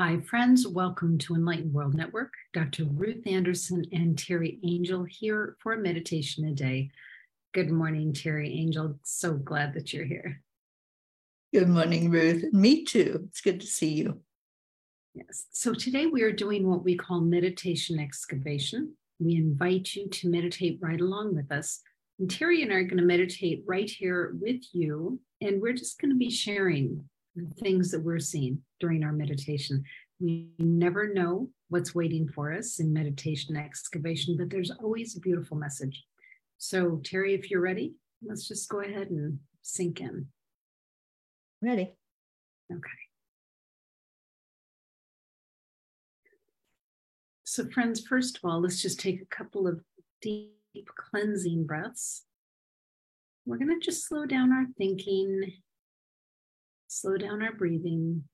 Hi, friends. Welcome to Enlightened World Network. Dr. Ruth Anderson and Teri Angel here for a meditation a day. Good morning, Teri Angel. So glad that you're here. Good morning, Ruth. Me too. It's good to see you. Yes. So today we are doing what we call meditation excavation. We invite you to meditate right along with us. And Teri and I are going to meditate right here with you. And we're just going to be sharing things that we're seeing during our meditation. We never know what's waiting for us in meditation excavation, but there's always a beautiful message. So, Teri, if you're ready, let's just go ahead and sink in. Ready. Okay. So, friends, first of all, let's just take a couple of deep cleansing breaths. We're going to just slow down our thinking Slow down our breathing.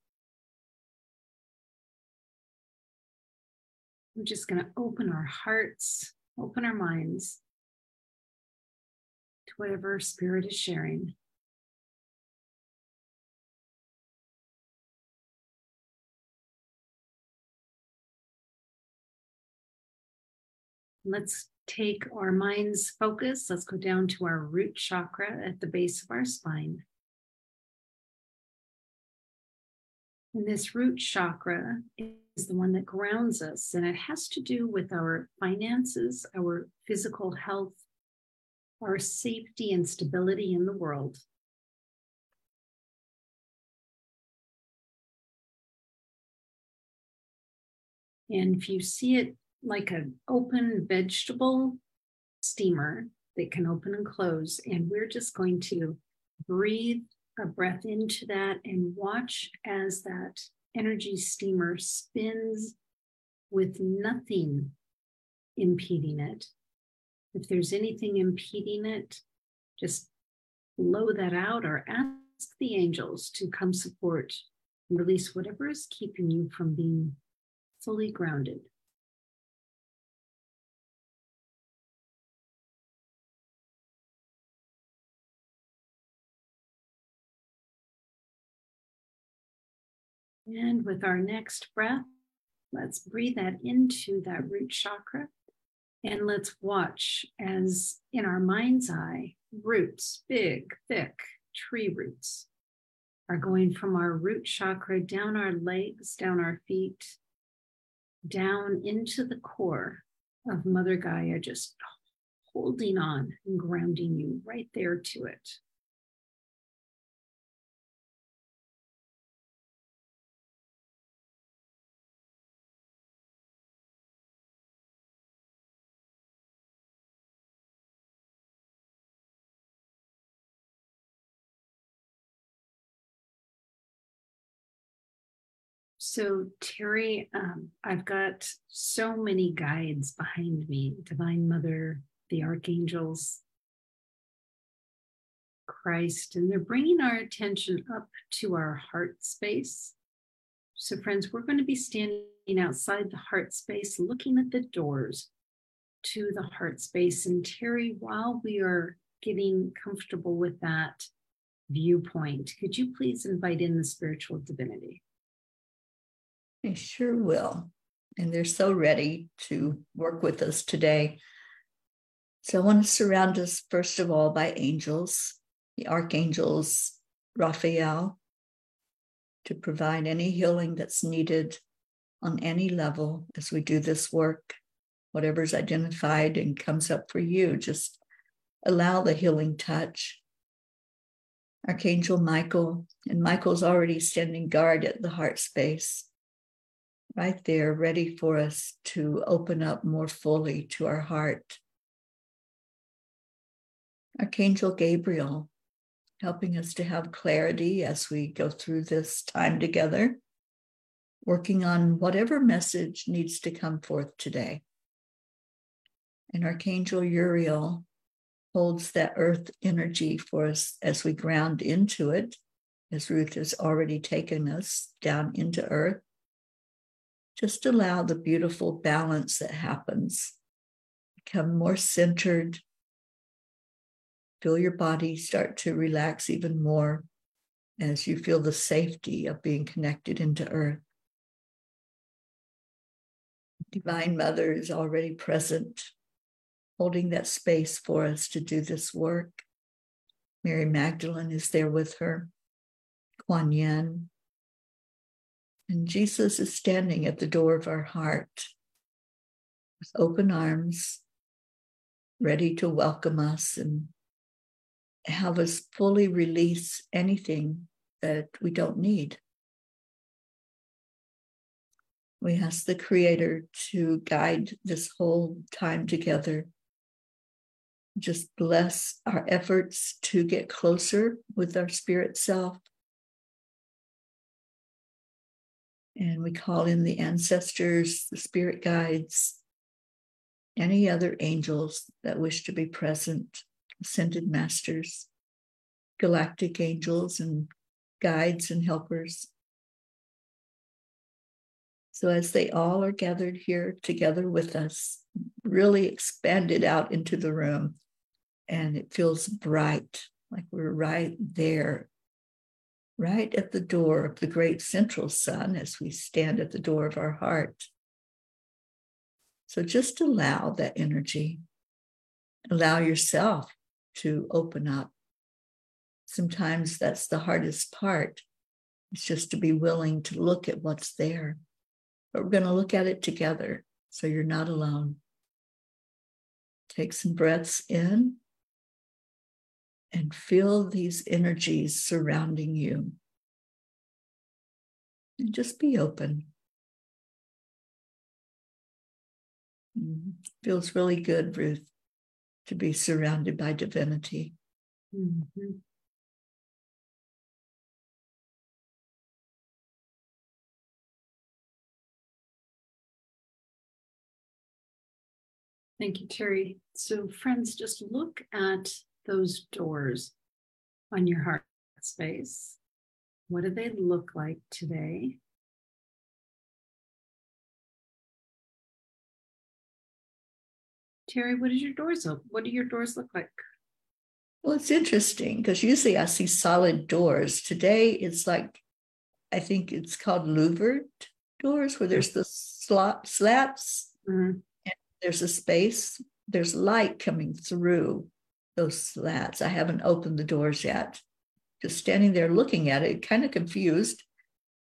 We're just going to open our hearts, open our minds to whatever Spirit is sharing. Let's take our mind's focus. Let's go down to our root chakra at the base of our spine. And this root chakra is the one that grounds us, and it has to do with our finances, our physical health, our safety and stability in the world. And if you see it like an open vegetable steamer that can open and close, and we're just going to breathe a breath into that and watch as that energy steamer spins with nothing impeding it. If there's anything impeding it, just blow that out or ask the angels to come support and release whatever is keeping you from being fully grounded. And with our next breath, let's breathe that into that root chakra. And let's watch as in our mind's eye, roots, big, thick tree roots, are going from our root chakra down our legs, down our feet, down into the core of Mother Gaia, just holding on and grounding you right there to it. So, Teri, um, I've got so many guides behind me Divine Mother, the Archangels, Christ, and they're bringing our attention up to our heart space. So, friends, we're going to be standing outside the heart space, looking at the doors to the heart space. And, Teri, while we are getting comfortable with that viewpoint, could you please invite in the spiritual divinity? They sure will. And they're so ready to work with us today. So I want to surround us, first of all, by angels, the archangels, Raphael, to provide any healing that's needed on any level as we do this work. Whatever's identified and comes up for you, just allow the healing touch. Archangel Michael, and Michael's already standing guard at the heart space right there, ready for us to open up more fully to our heart. Archangel Gabriel, helping us to have clarity as we go through this time together, working on whatever message needs to come forth today. And Archangel Uriel holds that earth energy for us as we ground into it, as Ruth has already taken us down into earth just allow the beautiful balance that happens. Become more centered. Feel your body start to relax even more as you feel the safety of being connected into earth. Divine Mother is already present, holding that space for us to do this work. Mary Magdalene is there with her, Kuan Yin. And Jesus is standing at the door of our heart with open arms, ready to welcome us and have us fully release anything that we don't need. We ask the Creator to guide this whole time together. Just bless our efforts to get closer with our spirit self. And we call in the ancestors, the spirit guides, any other angels that wish to be present, ascended masters, galactic angels, and guides and helpers. So, as they all are gathered here together with us, really expanded out into the room, and it feels bright, like we're right there, right at the door of the great central sun as we stand at the door of our heart. So, just allow that energy, allow yourself to open up. Sometimes that's the hardest part. It's just to be willing to look at what's there but we're going to look at it together so you're not alone. Take some breaths in and feel these energies surrounding you. And just be open. Mm-hmm. Feels really good, Ruth, to be surrounded by divinity. Mm-hmm. Thank you, Teri. So, friends, just look at those doors on your heart space. What do they look like today? Teri, what does your doors look? What do your doors look like? Well, it's interesting because usually I see solid doors. Today it's like I think it's called louvered doors where there's the slot slats. Mm-hmm there's a space, there's light coming through those slats. I haven't opened the doors yet. Just standing there looking at it, kind of confused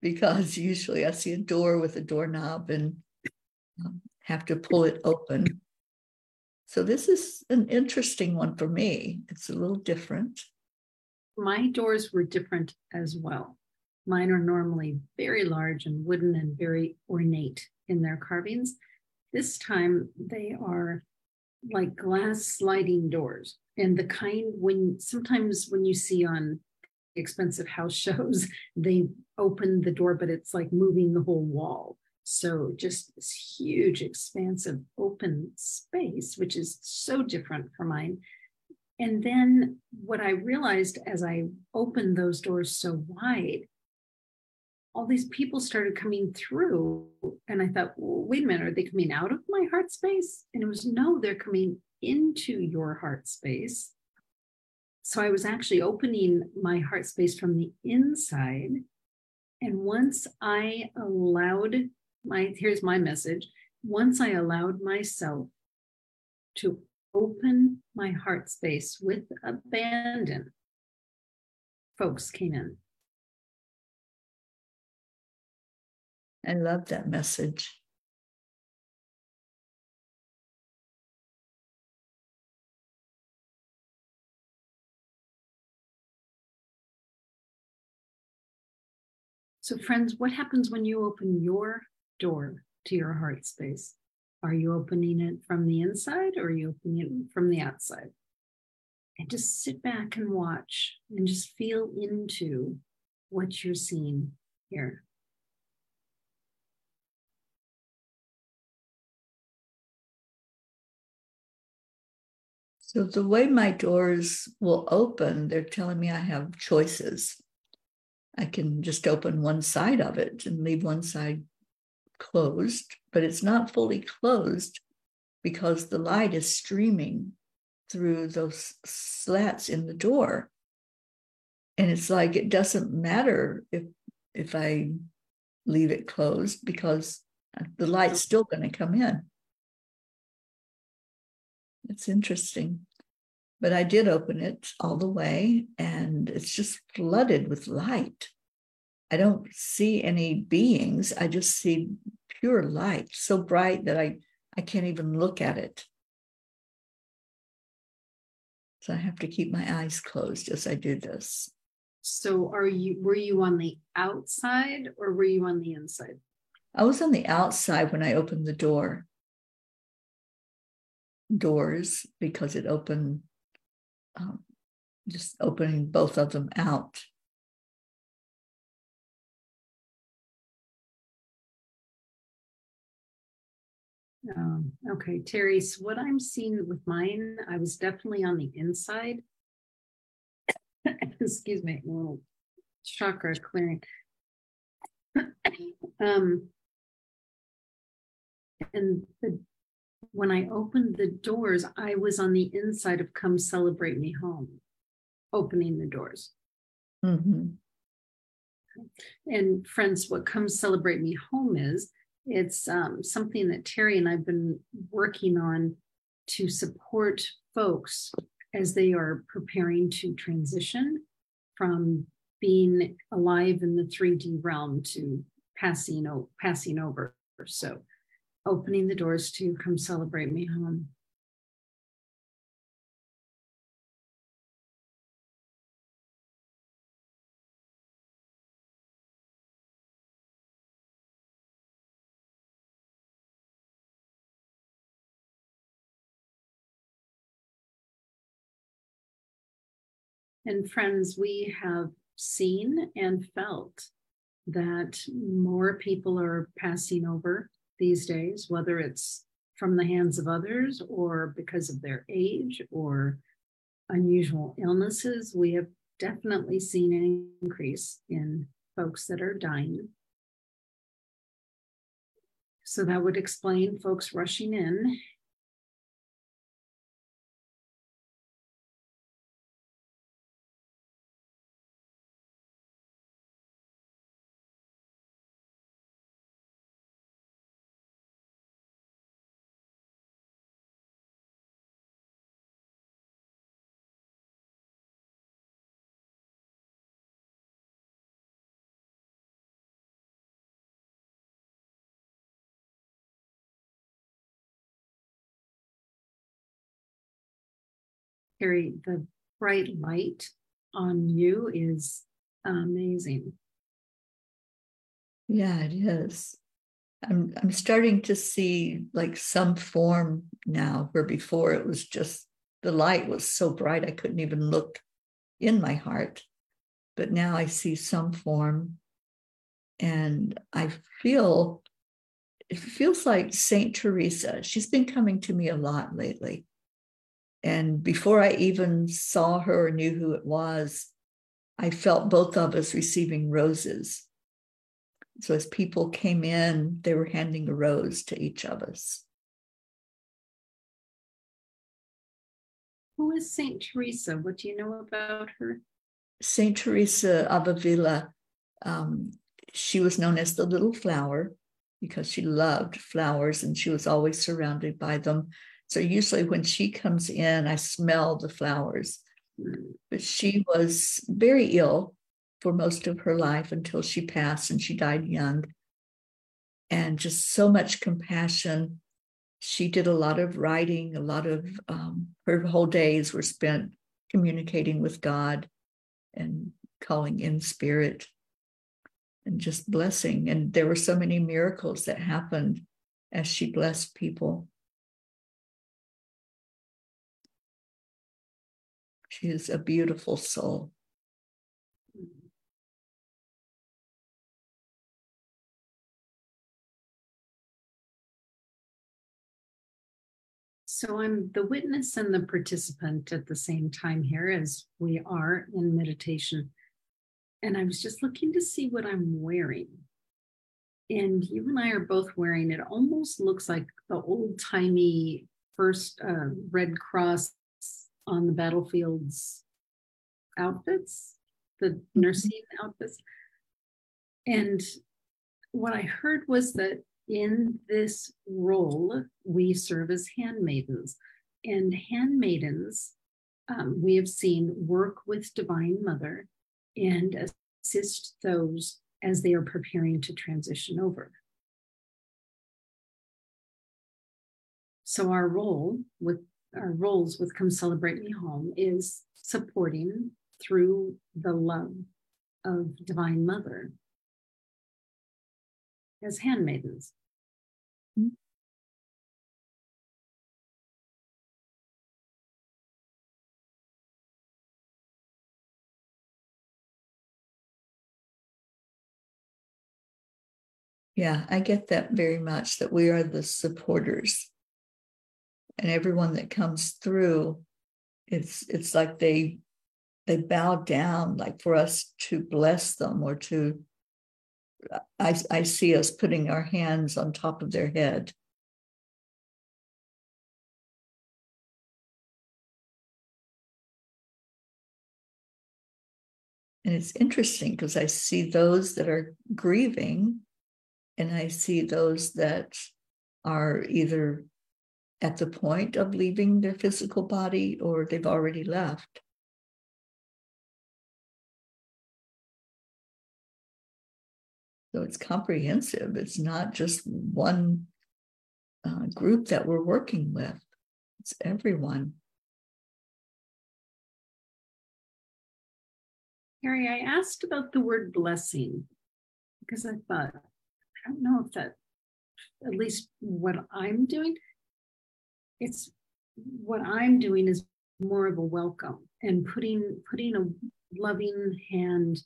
because usually I see a door with a doorknob and um, have to pull it open. So this is an interesting one for me. It's a little different. My doors were different as well. Mine are normally very large and wooden and very ornate in their carvings. This time they are like glass sliding doors and the kind when sometimes when you see on expensive house shows they open the door but it's like moving the whole wall. So just this huge expansive open space which is so different from mine. And then what i realized as i opened those doors so wide all these people started coming through. And I thought, well, wait a minute, are they coming out of my heart space? And it was, no, they're coming into your heart space. So I was actually opening my heart space from the inside. And once I allowed my, here's my message once I allowed myself to open my heart space with abandon, folks came in I love that message. So, friends, what happens when you open your door to your heart space? Are you opening it from the inside or are you opening it from the outside? And just sit back and watch and just feel into what you're seeing here. So the way my doors will open, they're telling me I have choices. I can just open one side of it and leave one side closed, but it's not fully closed because the light is streaming through those slats in the door. And it's like it doesn't matter if if I leave it closed because The light's still going to come in. It's interesting. But I did open it all the way, and it's just flooded with light. I don't see any beings. I just see pure light, so bright that I, I can't even look at it. So I have to keep my eyes closed as I do this. So are you were you on the outside or were you on the inside? I was on the outside when I opened the door. Doors because it opened um, just opening both of them out. Um, okay, Teri, so what I'm seeing with mine, I was definitely on the inside. Excuse me, a little chakra clearing. um, and the, when I opened the doors, I was on the inside of Come Celebrate Me Home, opening the doors. Mm-hmm. And friends, what Come Celebrate Me Home is, it's um, something that Teri and I've been working on to support folks as they are preparing to transition from being alive in the 3D realm to passing, o- passing over. So, opening the doors to come celebrate me home. And friends, we have seen and felt that more people are passing over these days, whether it's from the hands of others or because of their age or unusual illnesses. We have definitely seen an increase in folks that are dying. So that would explain folks rushing in The bright light on you is amazing. Yeah, it is. I'm I'm starting to see like some form now where before it was just the light was so bright I couldn't even look in my heart. But now I see some form and I feel it feels like Saint Teresa. She's been coming to me a lot lately. And before I even saw her or knew who it was, I felt both of us receiving roses. So as people came in, they were handing a rose to each of us. Who is Saint Teresa? What do you know about her? Saint Teresa of Avila, um, she was known as the little flower because she loved flowers and she was always surrounded by them. So usually when she comes in, I smell the flowers. But she was very ill for most of her life until she passed and she died young. And just so much compassion. She did a lot of writing, a lot of um, her whole days were spent communicating with God and calling in spirit and just blessing. And there were so many miracles that happened as she blessed people. Is a beautiful soul. So I'm the witness and the participant at the same time here as we are in meditation. And I was just looking to see what I'm wearing. And you and I are both wearing it almost looks like the old timey first uh, Red Cross on the battlefields outfits, the mm-hmm. nursing outfits. And what I heard was that in this role, we serve as handmaidens. And handmaidens, um, we have seen work with Divine Mother and assist those as they are preparing to transition over. So our role with our roles with Come Celebrate Me Home is supporting through the love of Divine Mother as handmaidens. Yeah, I get that very much that we are the supporters. And everyone that comes through, it's it's like they they bow down like for us to bless them or to I, I see us putting our hands on top of their head. And it's interesting because I see those that are grieving and I see those that are either at the point of leaving their physical body or they've already left. So it's comprehensive. It's not just one uh, group that we're working with, it's everyone. Harry, I asked about the word blessing because I thought, I don't know if that, at least what I'm doing, it's what I'm doing is more of a welcome and putting putting a loving hand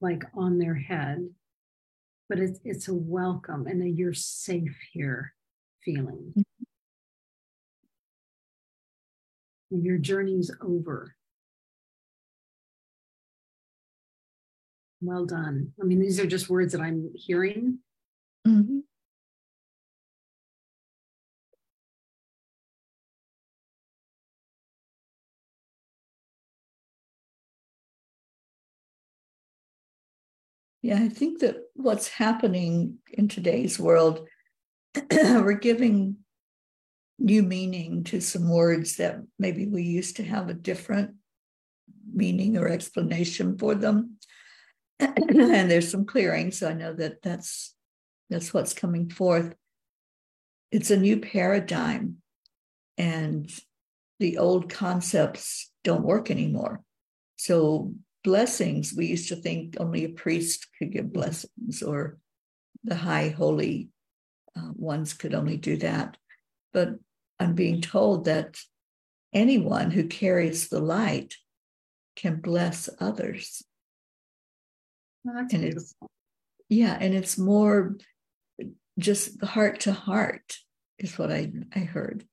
like on their head but it's it's a welcome and a you're safe here feeling. Mm-hmm. Your journey's over. Well done. I mean, these are just words that I'm hearing. Mm-hmm. Yeah, I think that what's happening in today's world, we're giving new meaning to some words that maybe we used to have a different meaning or explanation for them. and there's some clearing, so I know that that's that's what's coming forth. It's a new paradigm, and the old concepts don't work anymore. So blessings, we used to think only a priest could give blessings or the high holy uh, ones could only do that. But I'm being told that anyone who carries the light can bless others. Well, and beautiful. It's, yeah, and it's more just heart to heart is what I, I heard.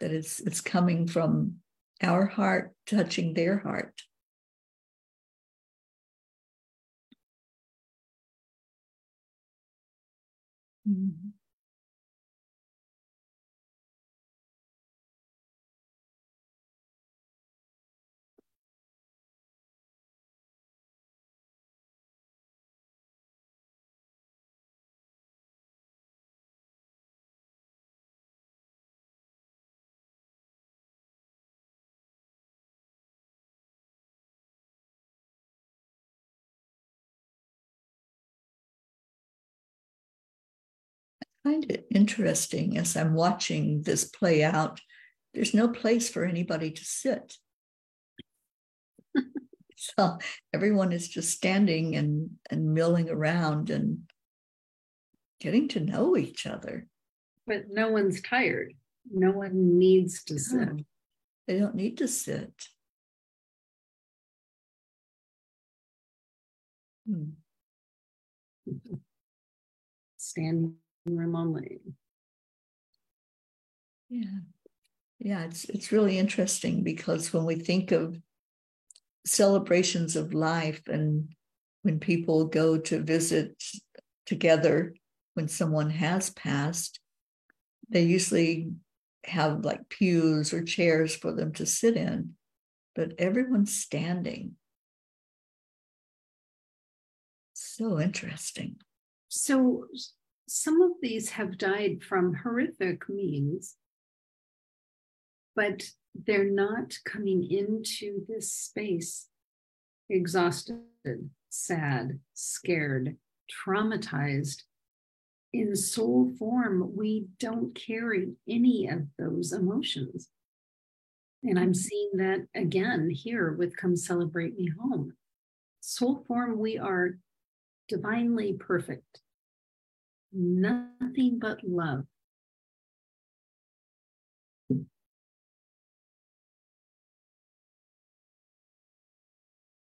That it's it's coming from our heart touching their heart. Mm-hmm. Find it interesting as I'm watching this play out. There's no place for anybody to sit. so everyone is just standing and, and milling around and getting to know each other. But no one's tired. No one needs to sit. they don't need to sit. Hmm. Standing room only. Yeah. Yeah, it's it's really interesting because when we think of celebrations of life and when people go to visit together when someone has passed, they usually have like pews or chairs for them to sit in, but everyone's standing. So interesting. So some of these have died from horrific means, but they're not coming into this space exhausted, sad, scared, traumatized. In soul form, we don't carry any of those emotions. And I'm seeing that again here with Come Celebrate Me Home. Soul form, we are divinely perfect, nothing but love.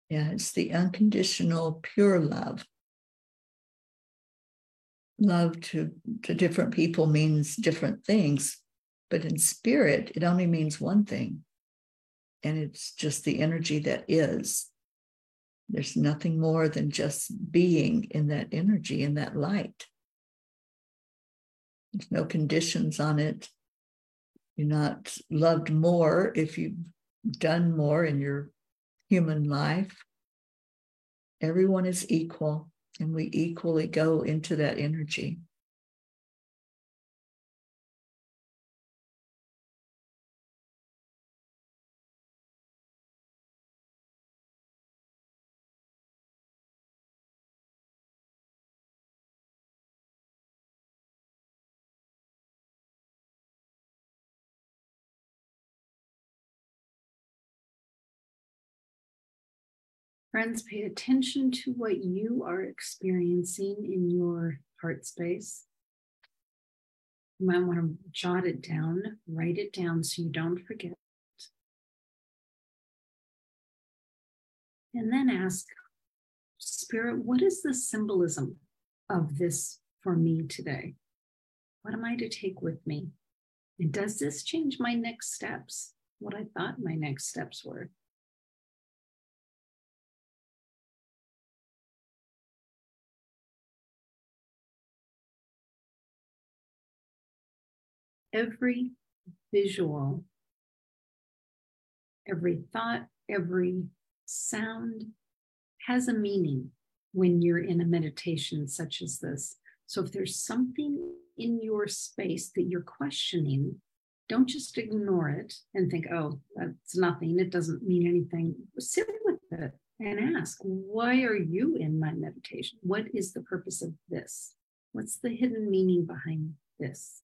Yeah, it's the unconditional, pure love. Love to, to different people means different things, but in spirit, it only means one thing. And it's just the energy that is. There's nothing more than just being in that energy, in that light. There's no conditions on it. You're not loved more if you've done more in your human life. Everyone is equal, and we equally go into that energy. Friends, pay attention to what you are experiencing in your heart space. You might want to jot it down, write it down so you don't forget. And then ask, Spirit, what is the symbolism of this for me today? What am I to take with me? And does this change my next steps? What I thought my next steps were? Every visual, every thought, every sound has a meaning when you're in a meditation such as this. So if there's something in your space that you're questioning, don't just ignore it and think, oh, that's nothing. It doesn't mean anything. Sit with it and ask, why are you in my meditation? What is the purpose of this? What's the hidden meaning behind this?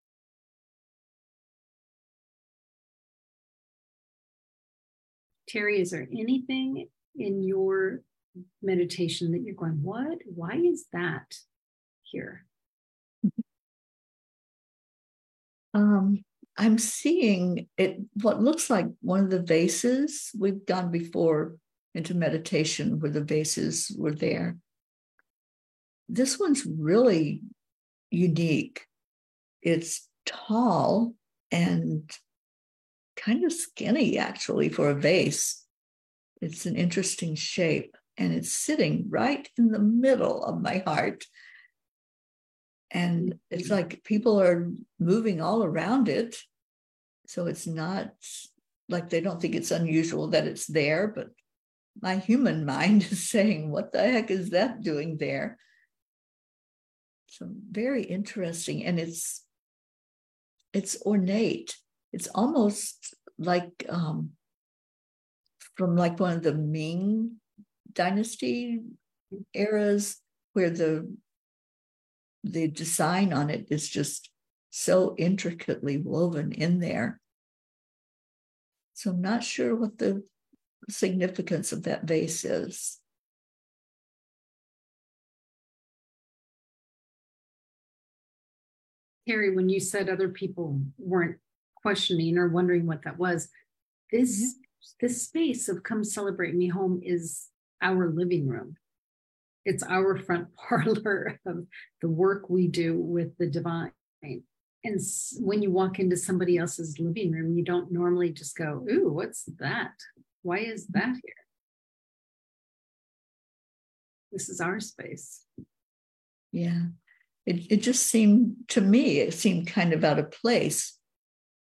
Teri, is there anything in your meditation that you're going, what? Why is that here? Um, I'm seeing it, what looks like one of the vases. We've gone before into meditation where the vases were there. This one's really unique. It's tall and kind of skinny actually for a vase. It's an interesting shape and it's sitting right in the middle of my heart. And it's mm-hmm. like people are moving all around it. So it's not like they don't think it's unusual that it's there, but my human mind is saying, What the heck is that doing there? So very interesting. And it's it's ornate it's almost like um, from like one of the Ming dynasty eras where the the design on it is just so intricately woven in there. So I'm not sure what the significance of that vase is. Teri, when you said other people weren't questioning or wondering what that was, this mm-hmm. this space of come celebrate me home is our living room. It's our front parlor of the work we do with the divine. And when you walk into somebody else's living room, you don't normally just go, Ooh, what's that? Why is that here? This is our space. Yeah. It, it just seemed to me, it seemed kind of out of place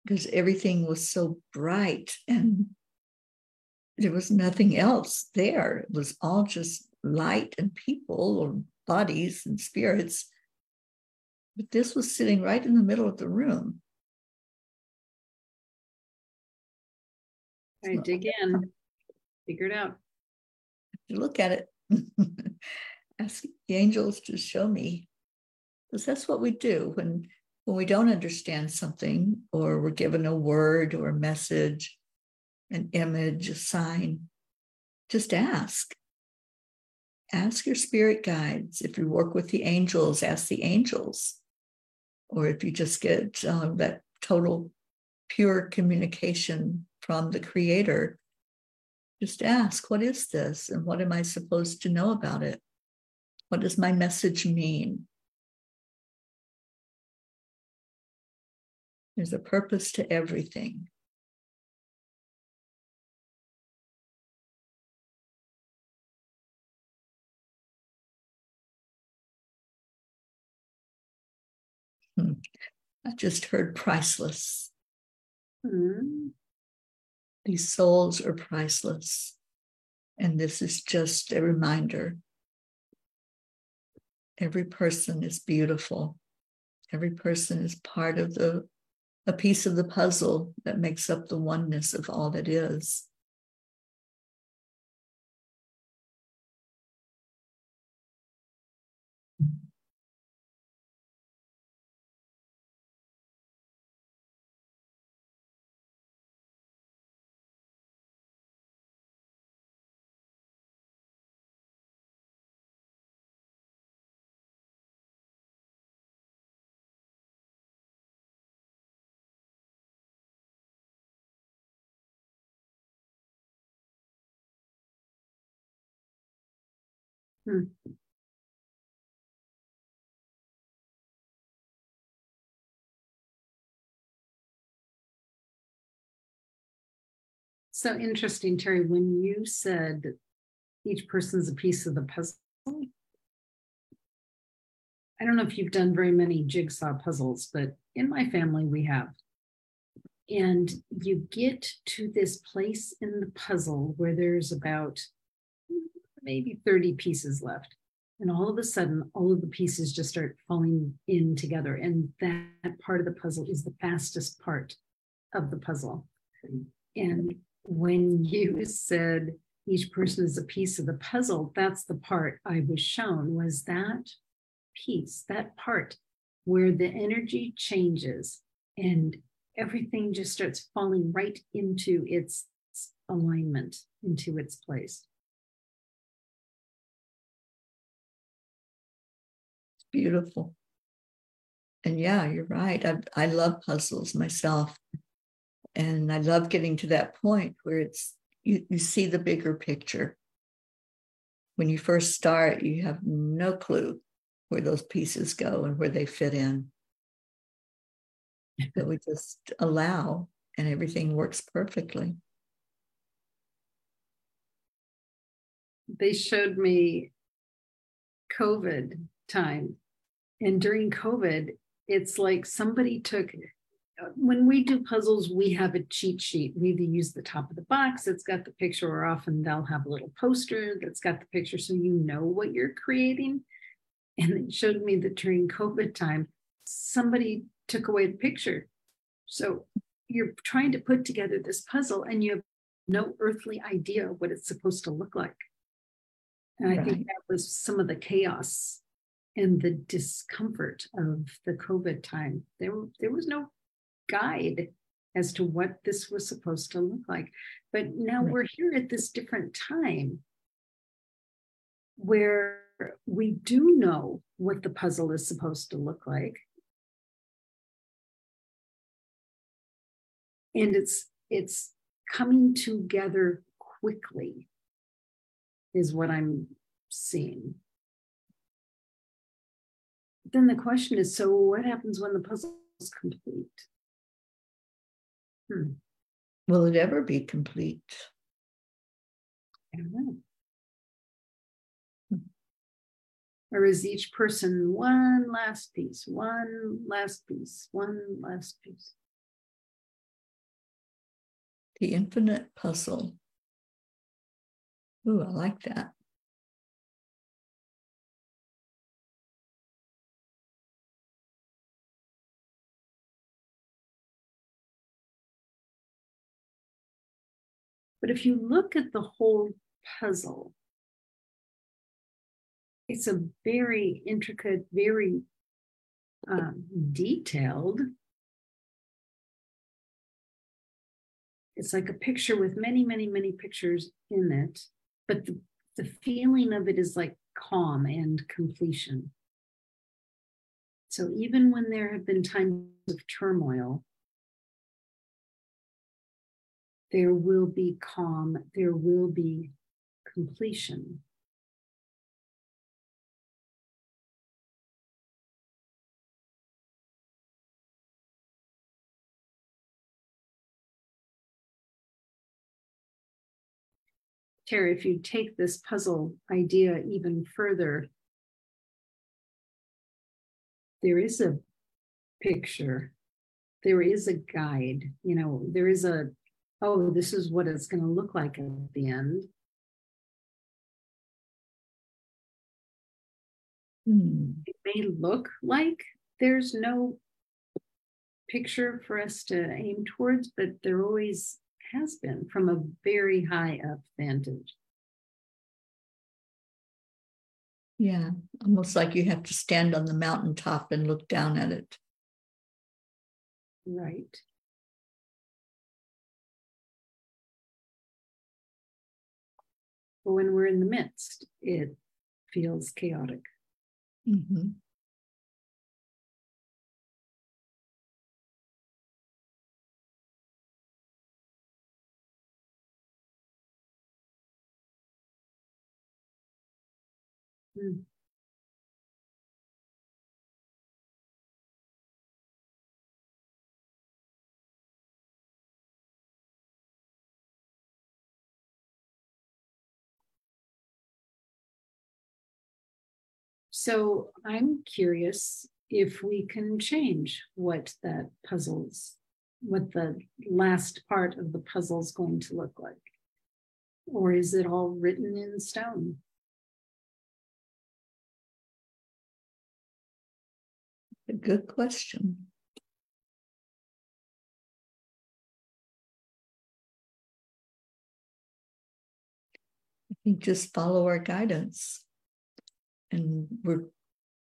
because everything was so bright and there was nothing else there. It was all just light and people or bodies and spirits. But this was sitting right in the middle of the room. I dig in, figure it out. Look at it. Ask the angels to show me. Because that's what we do when when we don't understand something or we're given a word or a message, an image, a sign. Just ask. Ask your spirit guides. If you work with the angels, ask the angels. Or if you just get uh, that total pure communication from the creator, just ask, what is this? And what am I supposed to know about it? What does my message mean? There's a purpose to everything. Hmm. I just heard priceless. Mm-hmm. These souls are priceless. And this is just a reminder. Every person is beautiful. Every person is part of the a piece of the puzzle that makes up the oneness of all that is. Hmm. So interesting, Teri, when you said each person's a piece of the puzzle, I don't know if you've done very many jigsaw puzzles, but in my family we have. And you get to this place in the puzzle where there's about maybe 30 pieces left. And all of a sudden, all of the pieces just start falling in together. And that part of the puzzle is the fastest part of the puzzle. And when you said each person is a piece of the puzzle, that's the part I was shown was that piece, that part where the energy changes and everything just starts falling right into its alignment, into its place. Beautiful. And yeah, you're right. I, I love puzzles myself. And I love getting to that point where it's you, you see the bigger picture. When you first start, you have no clue where those pieces go and where they fit in. But we just allow and everything works perfectly. They showed me COVID time. And during COVID, it's like somebody took, when we do puzzles, we have a cheat sheet. We either use the top of the box that's got the picture, or often they'll have a little poster that's got the picture so you know what you're creating. And it showed me that during COVID time, somebody took away the picture. So you're trying to put together this puzzle and you have no earthly idea what it's supposed to look like. And right. I think that was some of the chaos and the discomfort of the COVID time. There, there was no guide as to what this was supposed to look like. But now right. we're here at this different time where we do know what the puzzle is supposed to look like. And it's it's coming together quickly is what I'm seeing then the question is so what happens when the puzzle is complete? Hmm. Will it ever be complete? I don't know. Or is each person one last piece, one last piece, one last piece? The infinite puzzle. Ooh, I like that. But if you look at the whole puzzle, it's a very intricate, very um, detailed. It's like a picture with many, many, many pictures in it, but the, the feeling of it is like calm and completion. So even when there have been times of turmoil, there will be calm, there will be completion. Teri, if you take this puzzle idea even further, there is a picture, there is a guide, you know, there is a, oh, this is what it's going to look like at the end. Hmm. It may look like there's no picture for us to aim towards, but there always has been from a very high up vantage. Yeah, almost like you have to stand on the mountaintop and look down at it. Right. But when we're in the midst, it feels chaotic. Mm-hmm. Mm. So I'm curious if we can change what that puzzles, what the last part of the puzzle is going to look like. Or is it all written in stone? A good question. I think just follow our guidance. And we're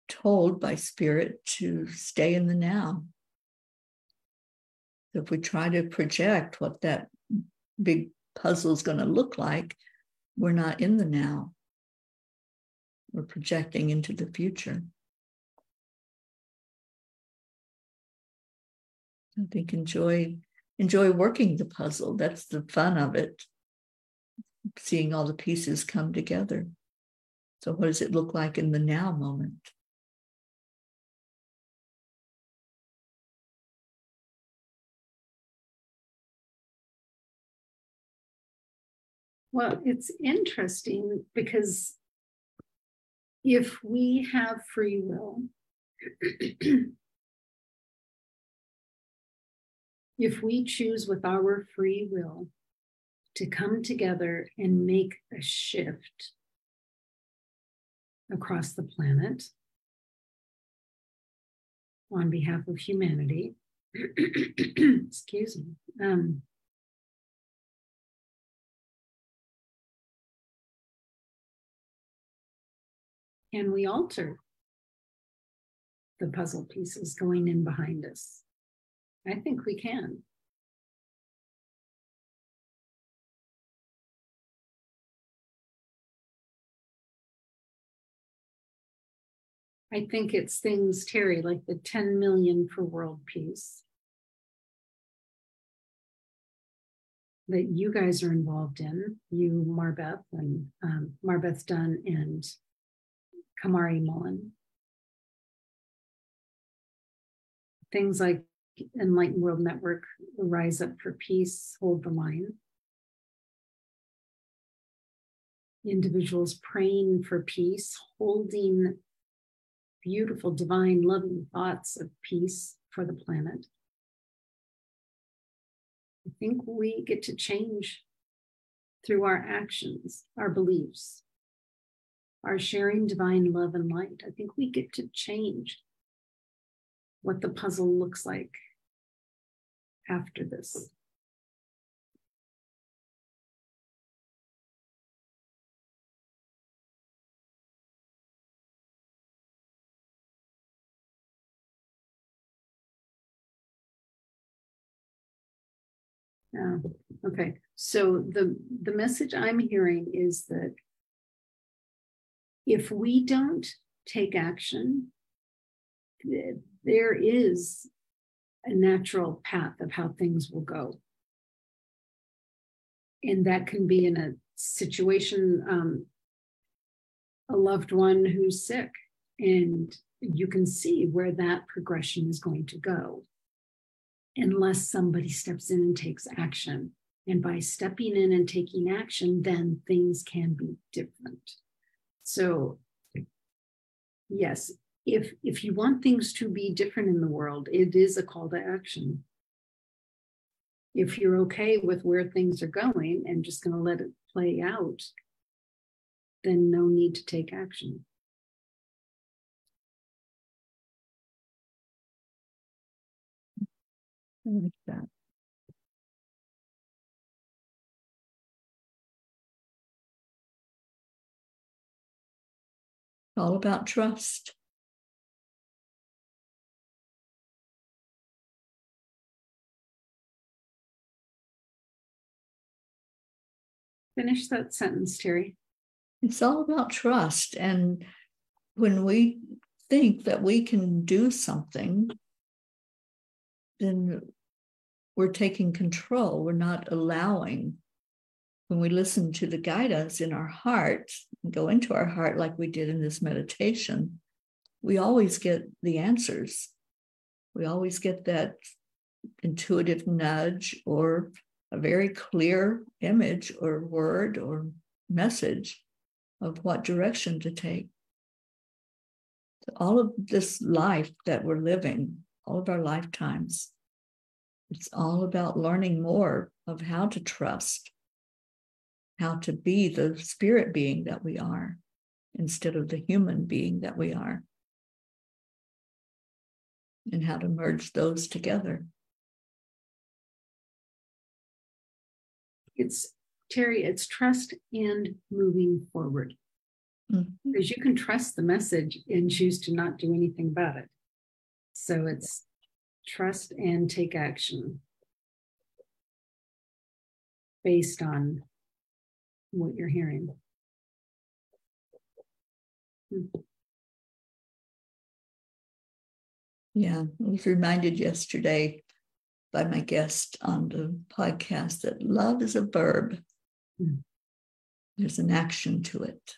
told by spirit to stay in the now. If we try to project what that big puzzle is going to look like, we're not in the now. We're projecting into the future. I think enjoy enjoy working the puzzle. That's the fun of it. Seeing all the pieces come together. So what does it look like in the now moment? Well, it's interesting because if we have free will, if we choose with our free will to come together and make a shift across the planet on behalf of humanity, excuse me, um, can we alter the puzzle pieces going in behind us? I think we can. I think it's things, Teri, like the 10 million for world peace that you guys are involved in, you, Marbeth, and um, Marbeth Dunn and Kamari Mullen. Things like Enlightened World Network, Rise Up for Peace, Hold the Line. Individuals praying for peace, holding beautiful, divine, loving thoughts of peace for the planet. I think we get to change through our actions, our beliefs, our sharing divine love and light. I think we get to change what the puzzle looks like after this. Yeah. Okay. So the the message I'm hearing is that if we don't take action, there is a natural path of how things will go. And that can be in a situation, um, a loved one who's sick, and you can see where that progression is going to go unless somebody steps in and takes action. And by stepping in and taking action, then things can be different. So, yes, if if you want things to be different in the world, it is a call to action. If you're okay with where things are going and just going to let it play out, then no need to take action. I like that. all about trust. Finish that sentence, Teri. It's all about trust. And when we think that we can do something, then we're taking control. We're not allowing. When we listen to the guidance in our heart, go into our heart like we did in this meditation, we always get the answers. We always get that intuitive nudge or a very clear image or word or message of what direction to take. All of this life that we're living, all of our lifetimes, it's all about learning more of how to trust, how to be the spirit being that we are instead of the human being that we are, and how to merge those together. it's Teri, it's trust and moving forward. Mm-hmm. Because you can trust the message and choose to not do anything about it. So it's trust and take action based on what you're hearing. Hmm. Yeah, I was reminded yesterday by my guest on the podcast that love is a verb. Mm. There's an action to it.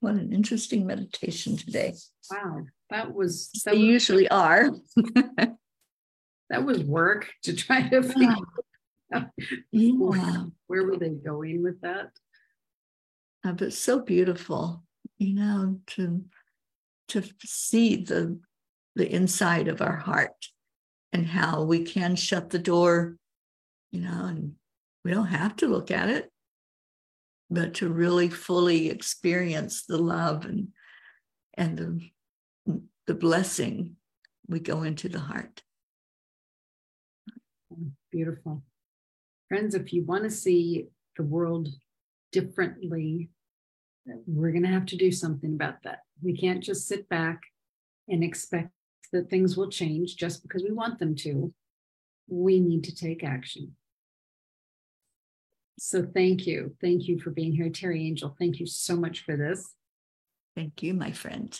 What an interesting meditation today. Wow, that was. That they was, usually are. that was work to try to figure yeah. Where were they going with that? Uh, but so beautiful, you know, to to see the the inside of our heart and how we can shut the door, you know, and we don't have to look at it, but to really fully experience the love and and the the blessing we go into the heart. Beautiful. Friends, if you want to see the world differently, we're going to have to do something about that. We can't just sit back and expect that things will change just because we want them to. We need to take action. So thank you. Thank you for being here. Teri Angel, thank you so much for this. Thank you, my friend.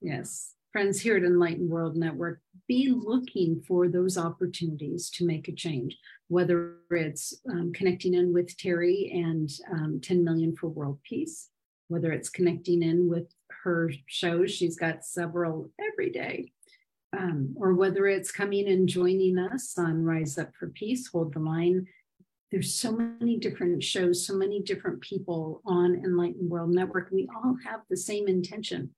Yes friends here at Enlightened World Network, be looking for those opportunities to make a change, whether it's um, connecting in with Teri and um, 10 million for world peace, whether it's connecting in with her shows, she's got several every day, um, or whether it's coming and joining us on Rise Up for Peace, Hold the Line. There's so many different shows, so many different people on Enlightened World Network. We all have the same intention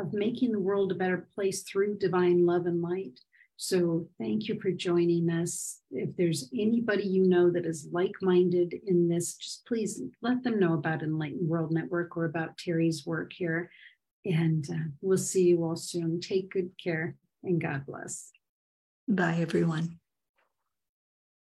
of making the world a better place through divine love and light. So thank you for joining us. If there's anybody you know that is like-minded in this, just please let them know about Enlightened World Network or about Teri's work here. And uh, we'll see you all soon. Take good care and God bless. Bye, everyone.